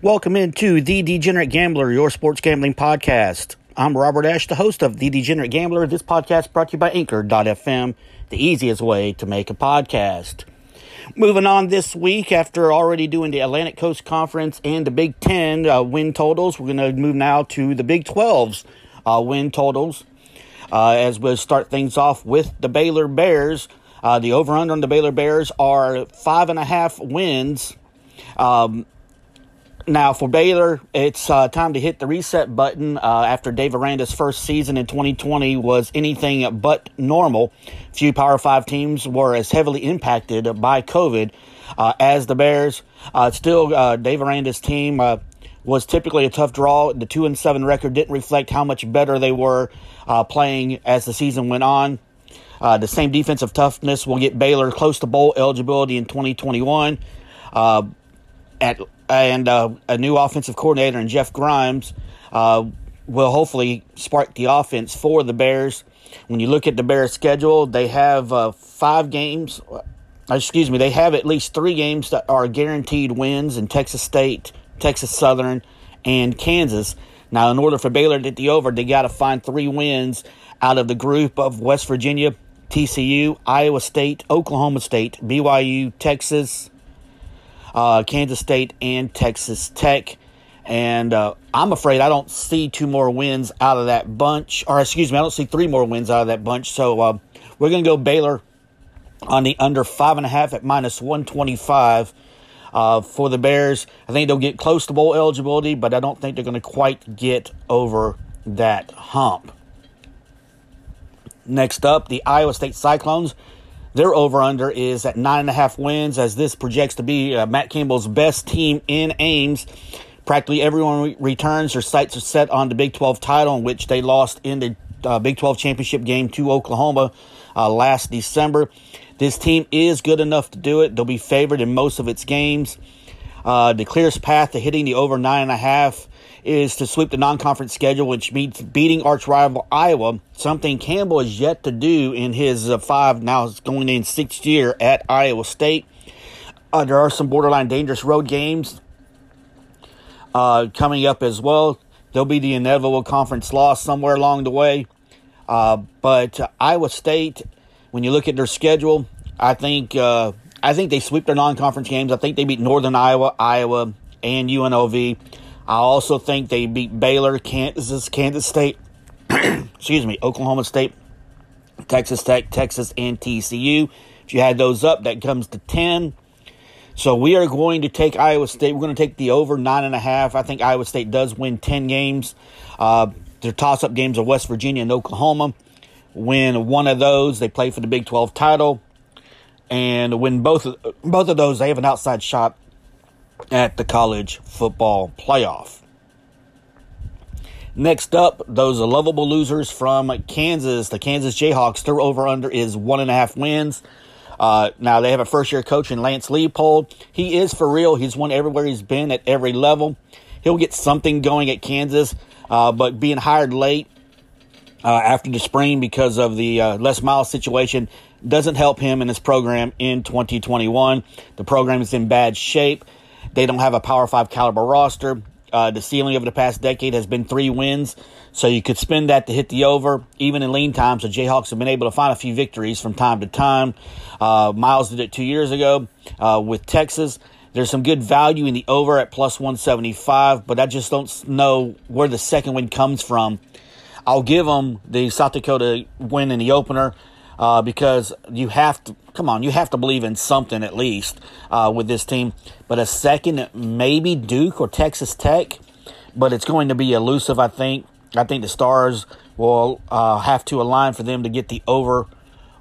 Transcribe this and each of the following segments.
Welcome into The Degenerate Gambler, your sports gambling podcast. I'm Robert Ash, the host of The Degenerate Gambler. This podcast brought to you by Anchor.fm, the easiest way to make a podcast. Moving on this week, after already doing the Atlantic Coast Conference and the Big Ten uh, win totals, we're going to move now to the Big 12's uh, win totals. Uh, as we start things off with the Baylor Bears. Uh, the over under on the Baylor Bears are five and a half wins. Um, now, for Baylor, it's uh, time to hit the reset button uh, after Dave Aranda's first season in 2020 was anything but normal. Few Power 5 teams were as heavily impacted by COVID uh, as the Bears. Uh, still, uh, Dave Aranda's team uh, was typically a tough draw. The 2 and 7 record didn't reflect how much better they were playing as the season went on. the same defensive toughness will get Baylor close to bowl eligibility in 2021. at and uh, a new offensive coordinator and Jeff Grimes uh, will hopefully spark the offense for the Bears. When you look at the Bears' schedule, they have uh, five games. Uh, excuse me, they have at least three games that are guaranteed wins in Texas State, Texas Southern, and Kansas. Now, in order for Baylor to get the over, they got to find three wins out of the group of West Virginia, TCU, Iowa State, Oklahoma State, BYU, Texas, uh, Kansas State, and Texas Tech. And uh, I'm afraid I don't see two more wins out of that bunch, or excuse me, I don't see three more wins out of that bunch. So uh, we're going to go Baylor on the under five and a half at minus 125. Uh, for the Bears, I think they'll get close to bowl eligibility, but I don't think they're going to quite get over that hump. Next up, the Iowa State Cyclones their over under is at nine and a half wins, as this projects to be uh, Matt Campbell's best team in Ames. Practically everyone re- returns. Their sights are set on the Big 12 title, in which they lost in the uh, Big 12 championship game to Oklahoma uh, last December. This team is good enough to do it. They'll be favored in most of its games. Uh, the clearest path to hitting the over nine and a half is to sweep the non-conference schedule, which means beating arch rival Iowa, something Campbell is yet to do in his uh, five now going in sixth year at Iowa State. Uh, there are some borderline dangerous road games uh, coming up as well. There'll be the inevitable conference loss somewhere along the way. Uh, but Iowa State, when you look at their schedule, I think uh, I think they sweep their non-conference games. I think they beat Northern Iowa, Iowa, and UNLV. I also think they beat Baylor, Kansas, Kansas State, excuse me, Oklahoma State, Texas Tech, Texas, and TCU. If you add those up, that comes to 10. So we are going to take Iowa State. We're going to take the over nine and a half. I think Iowa State does win 10 games. Uh, their toss up games are West Virginia and Oklahoma. Win one of those, they play for the Big 12 title. And win both of, both of those, they have an outside shot at the college football playoff. Next up, those lovable losers from Kansas, the Kansas Jayhawks. Their over under is one and a half wins. Uh, now they have a first year coach in Lance Leipold. He is for real. He's won everywhere he's been at every level. He'll get something going at Kansas, uh, but being hired late uh, after the spring because of the uh, Les Miles situation doesn't help him in his program in 2021. The program is in bad shape. They don't have a Power Five caliber roster. Uh, the ceiling over the past decade has been three wins, so you could spend that to hit the over. Even in lean times, the Jayhawks have been able to find a few victories from time to time. Uh, Miles did it two years ago uh, with Texas. There's some good value in the over at plus 175, but I just don't know where the second win comes from. I'll give them the South Dakota win in the opener uh, because you have to come on, you have to believe in something at least uh, with this team. But a second, maybe Duke or Texas Tech, but it's going to be elusive. I think. I think the Stars will uh, have to align for them to get the over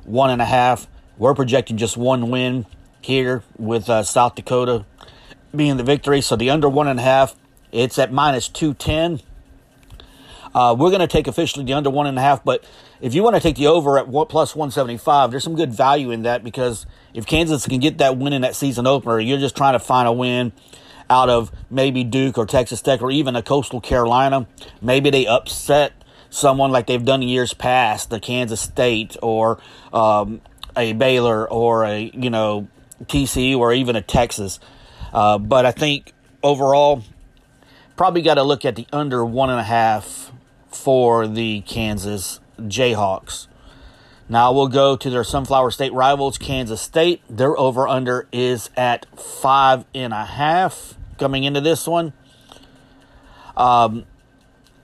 one and a half. We're projecting just one win here with uh, South Dakota being the victory. So the under one and a half, it's at minus two ten. Uh, we're going to take officially the under one and a half, but if you want to take the over at one, plus 175, there's some good value in that because if Kansas can get that win in that season opener, you're just trying to find a win out of maybe Duke or Texas Tech or even a Coastal Carolina. Maybe they upset someone like they've done years past, the Kansas State or um, a Baylor or a you know TCU or even a Texas. Uh, but I think overall, probably got to look at the under one and a half for the Kansas Jayhawks. Now we'll go to their Sunflower State rivals, Kansas State. Their over under is at five and a half coming into this one. Um,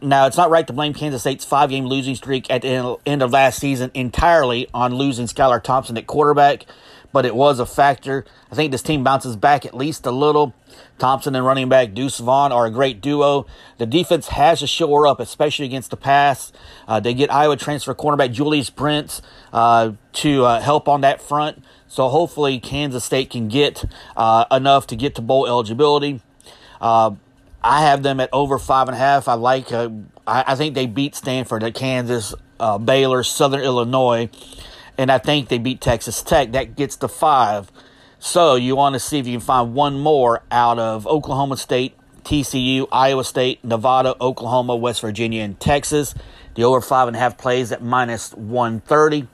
now, it's not right to blame Kansas State's five game losing streak at the end of last season entirely on losing Skylar Thompson at quarterback, but it was a factor. I think this team bounces back at least a little. Thompson and running back Deuce Vaughn are a great duo. The defense has to shore up, especially against the pass. Uh, they get Iowa transfer cornerback Julius Brents uh, to uh, help on that front. So hopefully Kansas State can get uh, enough to get to bowl eligibility. Uh, I have them at over five and a half. I like. Uh, I, I, think they beat Stanford, at Kansas, Baylor, Southern Illinois, and I think they beat Texas Tech. That gets to five. So you want to see if you can find one more out of Oklahoma State, TCU, Iowa State, Nevada, Oklahoma, West Virginia, and Texas. The over five and a half plays at minus one thirty.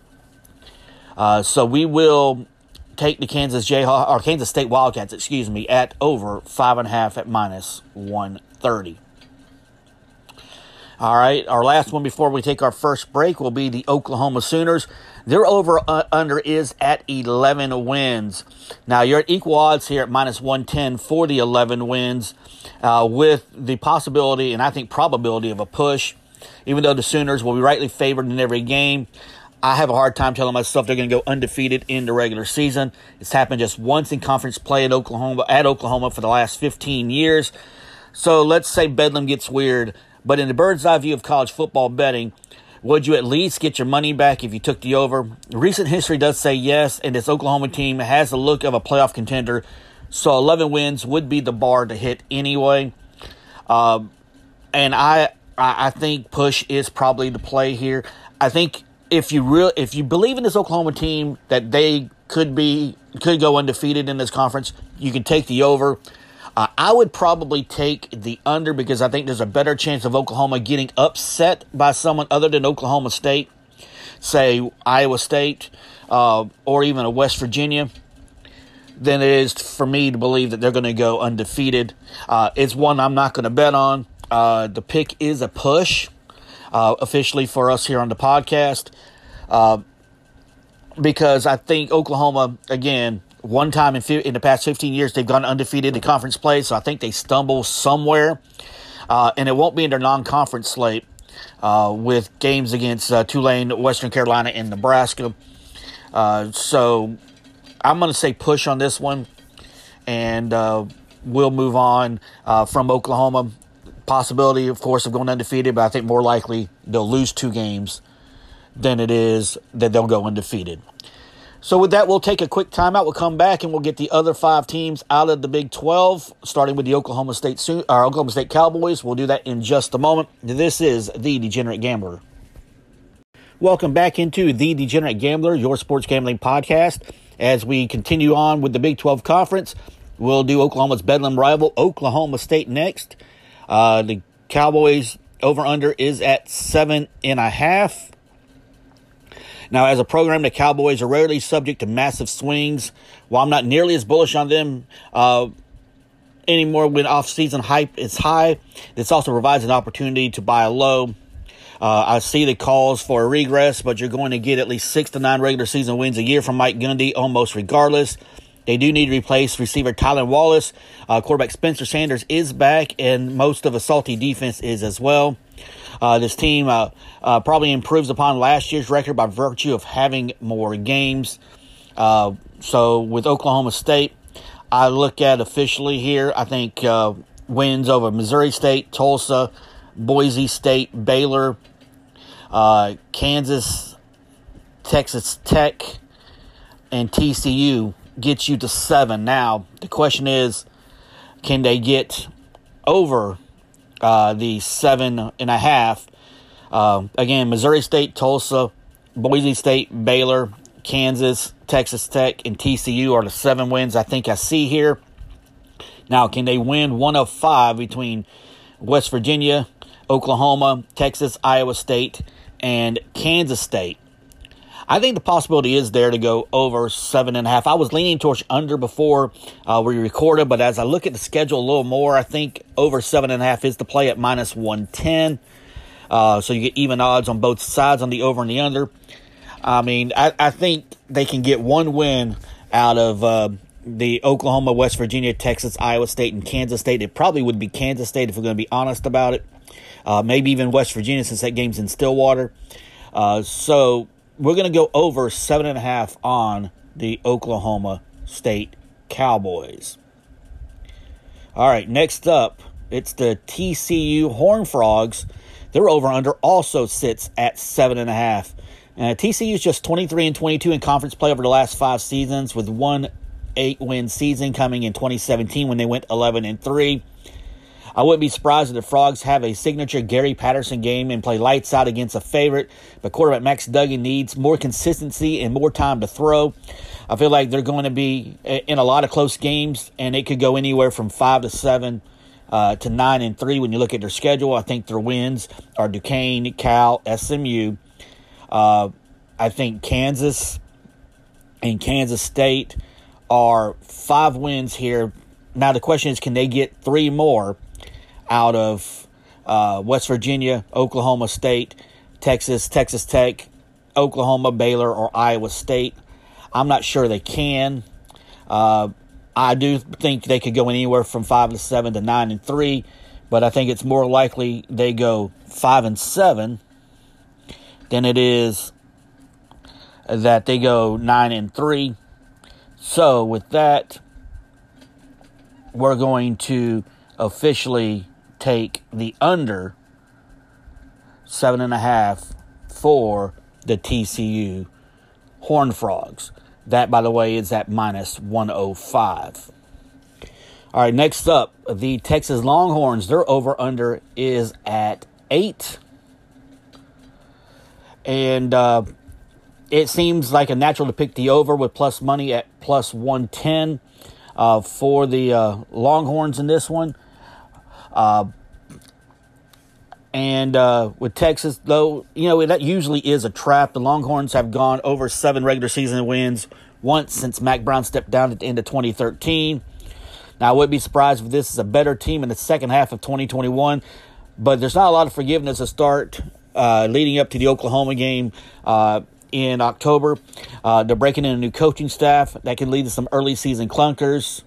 Uh, so we will take the Kansas Jayhawks or Kansas State Wildcats, excuse me, at over five and a half at minus one thirty. All right, our last one before we take our first break will be the Oklahoma Sooners. Their over uh, under is at 11 wins. Now you're at equal odds here at minus 110 for the 11 wins, uh, with the possibility and I think probability of a push. Even though the Sooners will be rightly favored in every game, I have a hard time telling myself they're going to go undefeated in the regular season. It's happened just once in conference play at Oklahoma at Oklahoma for the last 15 years. So let's say Bedlam gets weird, but in the bird's eye view of college football betting, would you at least get your money back if you took the over? Recent history does say yes, and this Oklahoma team has the look of a playoff contender, so 11 wins would be the bar to hit anyway. Um, and I, I think push is probably the play here. I think if you real if you believe in this Oklahoma team that they could be could go undefeated in this conference, you can take the over. Uh, I would probably take the under because I think there's a better chance of Oklahoma getting upset by someone other than Oklahoma State, say Iowa State, uh, or even a West Virginia, than it is for me to believe that they're going to go undefeated. Uh, it's one I'm not going to bet on. Uh, the pick is a push uh, officially for us here on the podcast. Uh, because I think Oklahoma, again, one time in, in the past 15 years, they've gone undefeated in conference play, so I think they stumble somewhere. Uh, and it won't be in their non conference slate uh, with games against uh, Tulane, Western Carolina, and Nebraska. Uh, so I'm going to say push on this one, and we'll move on from Oklahoma possibility, of course, of going undefeated, but I think more likely they'll lose two games than it is that they'll go undefeated. So with that, we'll take a quick timeout. We'll come back and we'll get the other five teams out of the Big 12, starting with the Oklahoma State our Oklahoma State Cowboys. We'll do that in just a moment. This is the Degenerate Gambler. Welcome back into the Degenerate Gambler, your sports gambling podcast. As we continue on with the Big 12 Conference, we'll do Oklahoma's Bedlam rival, Oklahoma State, next. Uh, the Cowboys over under is at seven and a half. Now, as a program, the Cowboys are rarely subject to massive swings. While I'm not nearly as bullish on them uh, anymore when off-season hype is high, this also provides an opportunity to buy a low. Uh, I see the calls for a regress, but you're going to get at least six to nine regular season wins a year from Mike Gundy, almost regardless. They do need to replace receiver Tylan Wallace. Uh, quarterback Spencer Sanders is back, and most of a salty defense is as well. Uh, this team uh, uh probably improves upon last year's record by virtue of having more games. Uh, so with Oklahoma State, I look at officially here. I think uh, wins over Missouri State, Tulsa, Boise State, Baylor, Kansas, Texas Tech, and TCU gets you to seven. Now, the question is can they get over uh, the seven and a half? Uh, again, Missouri State, Tulsa, Boise State, Baylor, Kansas, Texas Tech, and TCU are the seven wins I think I see here. Now, can they win one of five between West Virginia, Oklahoma, Texas, Iowa State, and Kansas State. I think the possibility is there to go over seven and a half. I was leaning towards under before uh, we recorded, but as I look at the schedule a little more, I think over seven and a half is the play at minus 110. Uh, so you get even odds on both sides on the over and the under. I mean, I, I think they can get one win out of uh, the Oklahoma, West Virginia, Texas, Iowa State, and Kansas State. It probably would be Kansas State if we're going to be honest about it. Uh, maybe even West Virginia since that game's in Stillwater. Uh, so we're going to go over seven and a half on the Oklahoma State Cowboys. All right, next up, it's the TCU Horn Frogs. Their over under also sits at seven and a half. Uh, TCU is just 23 and 22 in conference play over the last five seasons, with one eight win season coming in 2017 when they went 11 and 3. I wouldn't be surprised if the Frogs have a signature Gary Patterson game and play lights out against a favorite, but quarterback Max Duggan needs more consistency and more time to throw. I feel like they're going to be in a lot of close games, and it could go anywhere from 5 to 7 uh, to 9 and 3 when you look at their schedule. I think their wins are Duquesne, Cal, SMU. Uh, I think Kansas and Kansas State are five wins here. Now, the question is can they get three more out of uh, West Virginia, Oklahoma State, Texas, Texas Tech, Oklahoma, Baylor, or Iowa State? I'm not sure they can. Uh, I do think they could go anywhere from five to seven to nine and three, but I think it's more likely they go five and seven than it is that they go nine and three. So with that, we're going to officially take the under seven and a half for the TCU Horn Frogs. That, by the way, is at minus 105. All right, next up, the Texas Longhorns. Their over under is at eight and uh, it seems like a natural to pick the over with plus money at plus 110 uh, for the uh, Longhorns in this one. Uh, and uh, with Texas, though, you know, that usually is a trap. The Longhorns have gone over seven regular season wins once since Mack Brown stepped down at the end of 2013. Now, I wouldn't be surprised if this is a better team in the second half of 2021, but there's not a lot of forgiveness to start uh, leading up to the Oklahoma game uh, in October. Uh, they're breaking in a new coaching staff that can lead to some early season clunkers.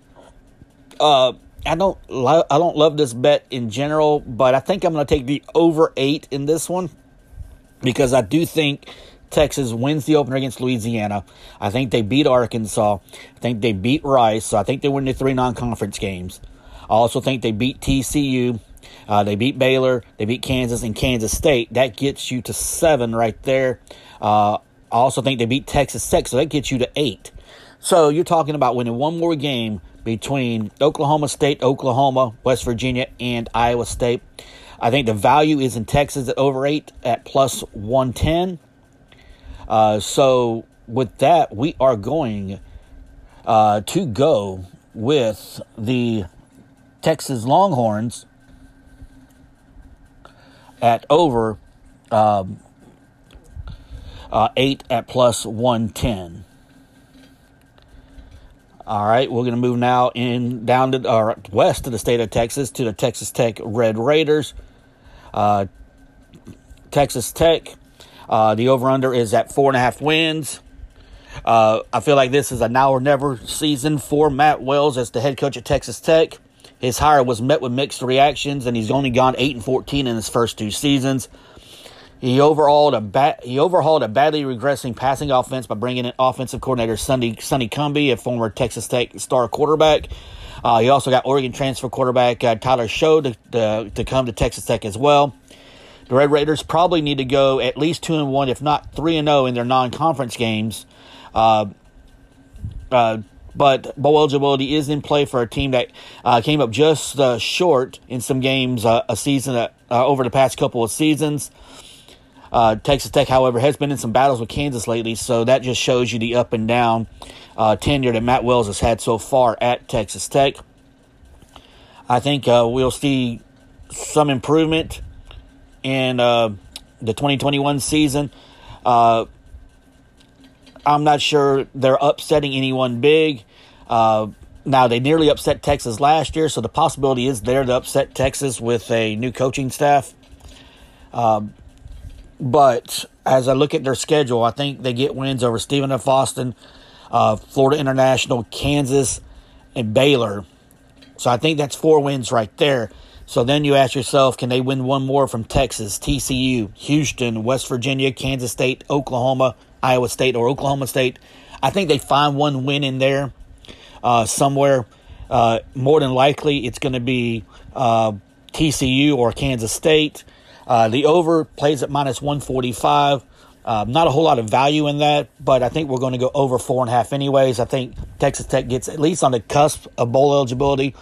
I don't lo- I don't love this bet in general, but I think I'm going to take the over eight in this one because I do think Texas wins the opener against Louisiana. I think they beat Arkansas. I think they beat Rice. So I think they win the three non conference games. I also think they beat TCU. Uh, they beat Baylor, they beat Kansas and Kansas State. That gets you to seven right there. Uh, I also think they beat Texas Tech, so that gets you to eight. So you're talking about winning one more game between Oklahoma State, Oklahoma, West Virginia, and Iowa State. I think the value is in Texas at over eight at plus 110. Uh, so with that, we are going uh, to go with the Texas Longhorns at over um, uh, 8 at plus 110. All right, we're going to move now in down to or west to the state of Texas to the Texas Tech Red Raiders. Uh, Texas Tech, uh, the over under is at four and a half wins. Uh, I feel like this is a now or never season for Matt Wells as the head coach at Texas Tech. His hire was met with mixed reactions, and he's only gone eight and fourteen in his first two seasons. He overhauled a ba- he overhauled a badly regressing passing offense by bringing in offensive coordinator Sonny Sonny Cumbie, a former Texas Tech star quarterback. Uh, he also got Oregon transfer quarterback uh, Tyler Show to, to, to come to Texas Tech as well. The Red Raiders probably need to go at least two and one, if not three and zero, oh in their non-conference games. Uh, uh but bowl eligibility is in play for a team that uh, came up just uh, short in some games uh, a season uh, over the past couple of seasons. Uh, Texas Tech, however, has been in some battles with Kansas lately, so that just shows you the up and down uh, tenure that Matt Wells has had so far at Texas Tech. I think uh, we'll see some improvement in uh, the 2021 season. Uh, I'm not sure they're upsetting anyone big. Uh, now, they nearly upset Texas last year, so the possibility is there to upset Texas with a new coaching staff. Um, but as I look at their schedule, I think they get wins over Stephen F. Austin, uh, Florida International, Kansas, and Baylor. So I think that's four wins right there. So then you ask yourself, can they win one more from Texas, TCU, Houston, West Virginia, Kansas State, Oklahoma, Iowa State, or Oklahoma State? I think they find one win in there uh, somewhere. Uh, more than likely, it's going to be uh, TCU or Kansas State. Uh, the over plays at minus 145. Uh, not a whole lot of value in that, but I think we're going to go over four and a half anyways. I think Texas Tech gets at least on the cusp of bowl eligibility,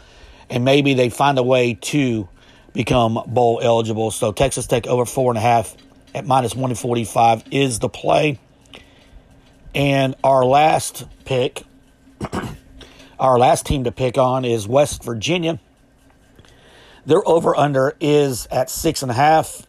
and maybe they find a way to become bowl eligible. So Texas Tech over four and a half at minus 145 is the play. And our last pick Our last team to pick on is West Virginia. Their over under is at six and a half.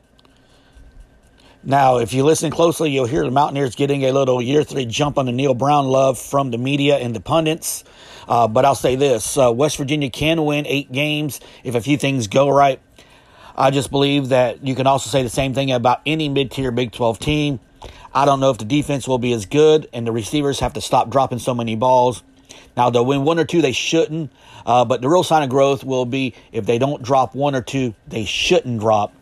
Now, if you listen closely, you'll hear the Mountaineers getting a little year three jump on the Neal Brown love from the media and the pundits. Uh, but I'll say this uh, West Virginia can win eight games if a few things go right. I just believe that you can also say the same thing about any mid tier Big 12 team. I don't know if the defense will be as good and the receivers have to stop dropping so many balls. Now, they'll win one or two, they shouldn't. Uh, but the real sign of growth will be if they don't drop one or two, they shouldn't drop.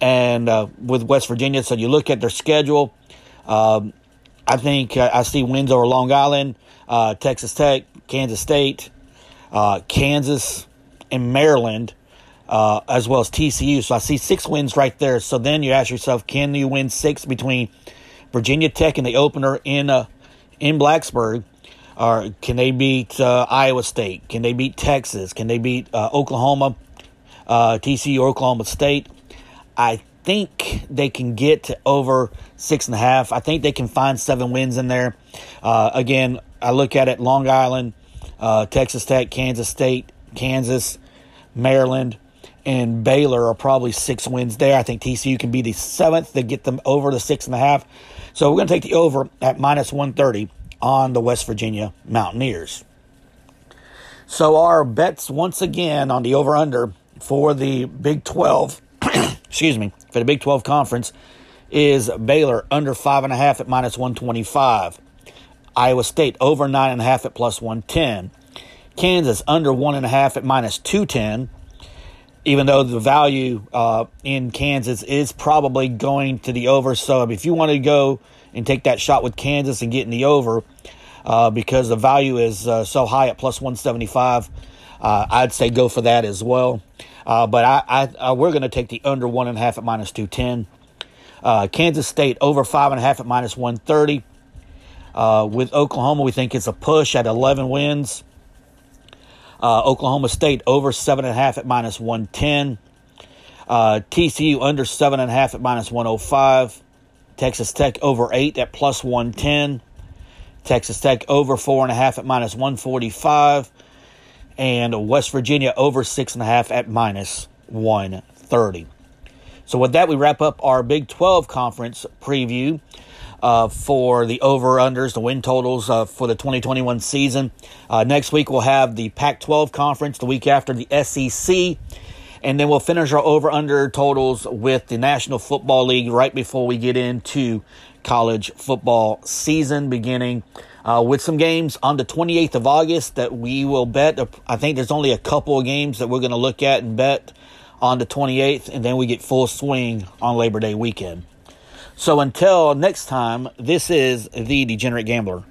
And uh, with West Virginia, so you look at their schedule. Um, I think uh, I see wins over Long Island, uh, Texas Tech, Kansas State, uh, Kansas, and Maryland, uh, as well as TCU. So I see six wins right there. So then you ask yourself, can you win six between Virginia Tech and the opener in in Blacksburg? Or can they beat uh, Iowa State? Can they beat Texas? Can they beat uh, Oklahoma, uh, TCU, Oklahoma State? I think they can get to over six and a half. I think they can find seven wins in there. Uh, again, I look at it Long Island, uh, Texas Tech, Kansas State, Kansas, Maryland, and Baylor are probably six wins there. I think TCU can be the seventh to get them over the six and a half. So we're going to take the over at minus 130 on the West Virginia Mountaineers. So our bets once again on the over under for the Big 12, excuse me, for the Big 12 conference is Baylor under five and a half at minus 125. Iowa State over nine and a half at plus 110. Kansas under one and a half at minus 210. Even though the value uh, in Kansas is probably going to the over. So if you want to go and take that shot with Kansas and get in the over uh, because the value is uh, so high at plus 175. Uh, I'd say go for that as well. Uh, but I, I, I uh, we're going to take the under one and a half at minus 210. Uh, Kansas State over five and a half at minus 130. with Oklahoma, we think it's a push at 11 wins. Oklahoma State over seven and a half at minus 110. TCU under seven and a half at minus 105. Texas Tech over 8 at plus 110. Texas Tech over 4.5 at minus 145. And West Virginia over 6.5 at minus 130. So, with that, we wrap up our Big 12 conference preview uh, for the over unders, the win totals uh, for the 2021 season. Uh, next week, we'll have the Pac 12 conference, the week after the SEC. And then we'll finish our over under totals with the National Football League right before we get into college football season beginning uh, with some games on the 28th of August that we will bet. I think there's only a couple of games that we're going to look at and bet on the 28th, and then we get full swing on Labor Day weekend. So until next time, this is the Degenerate Gambler.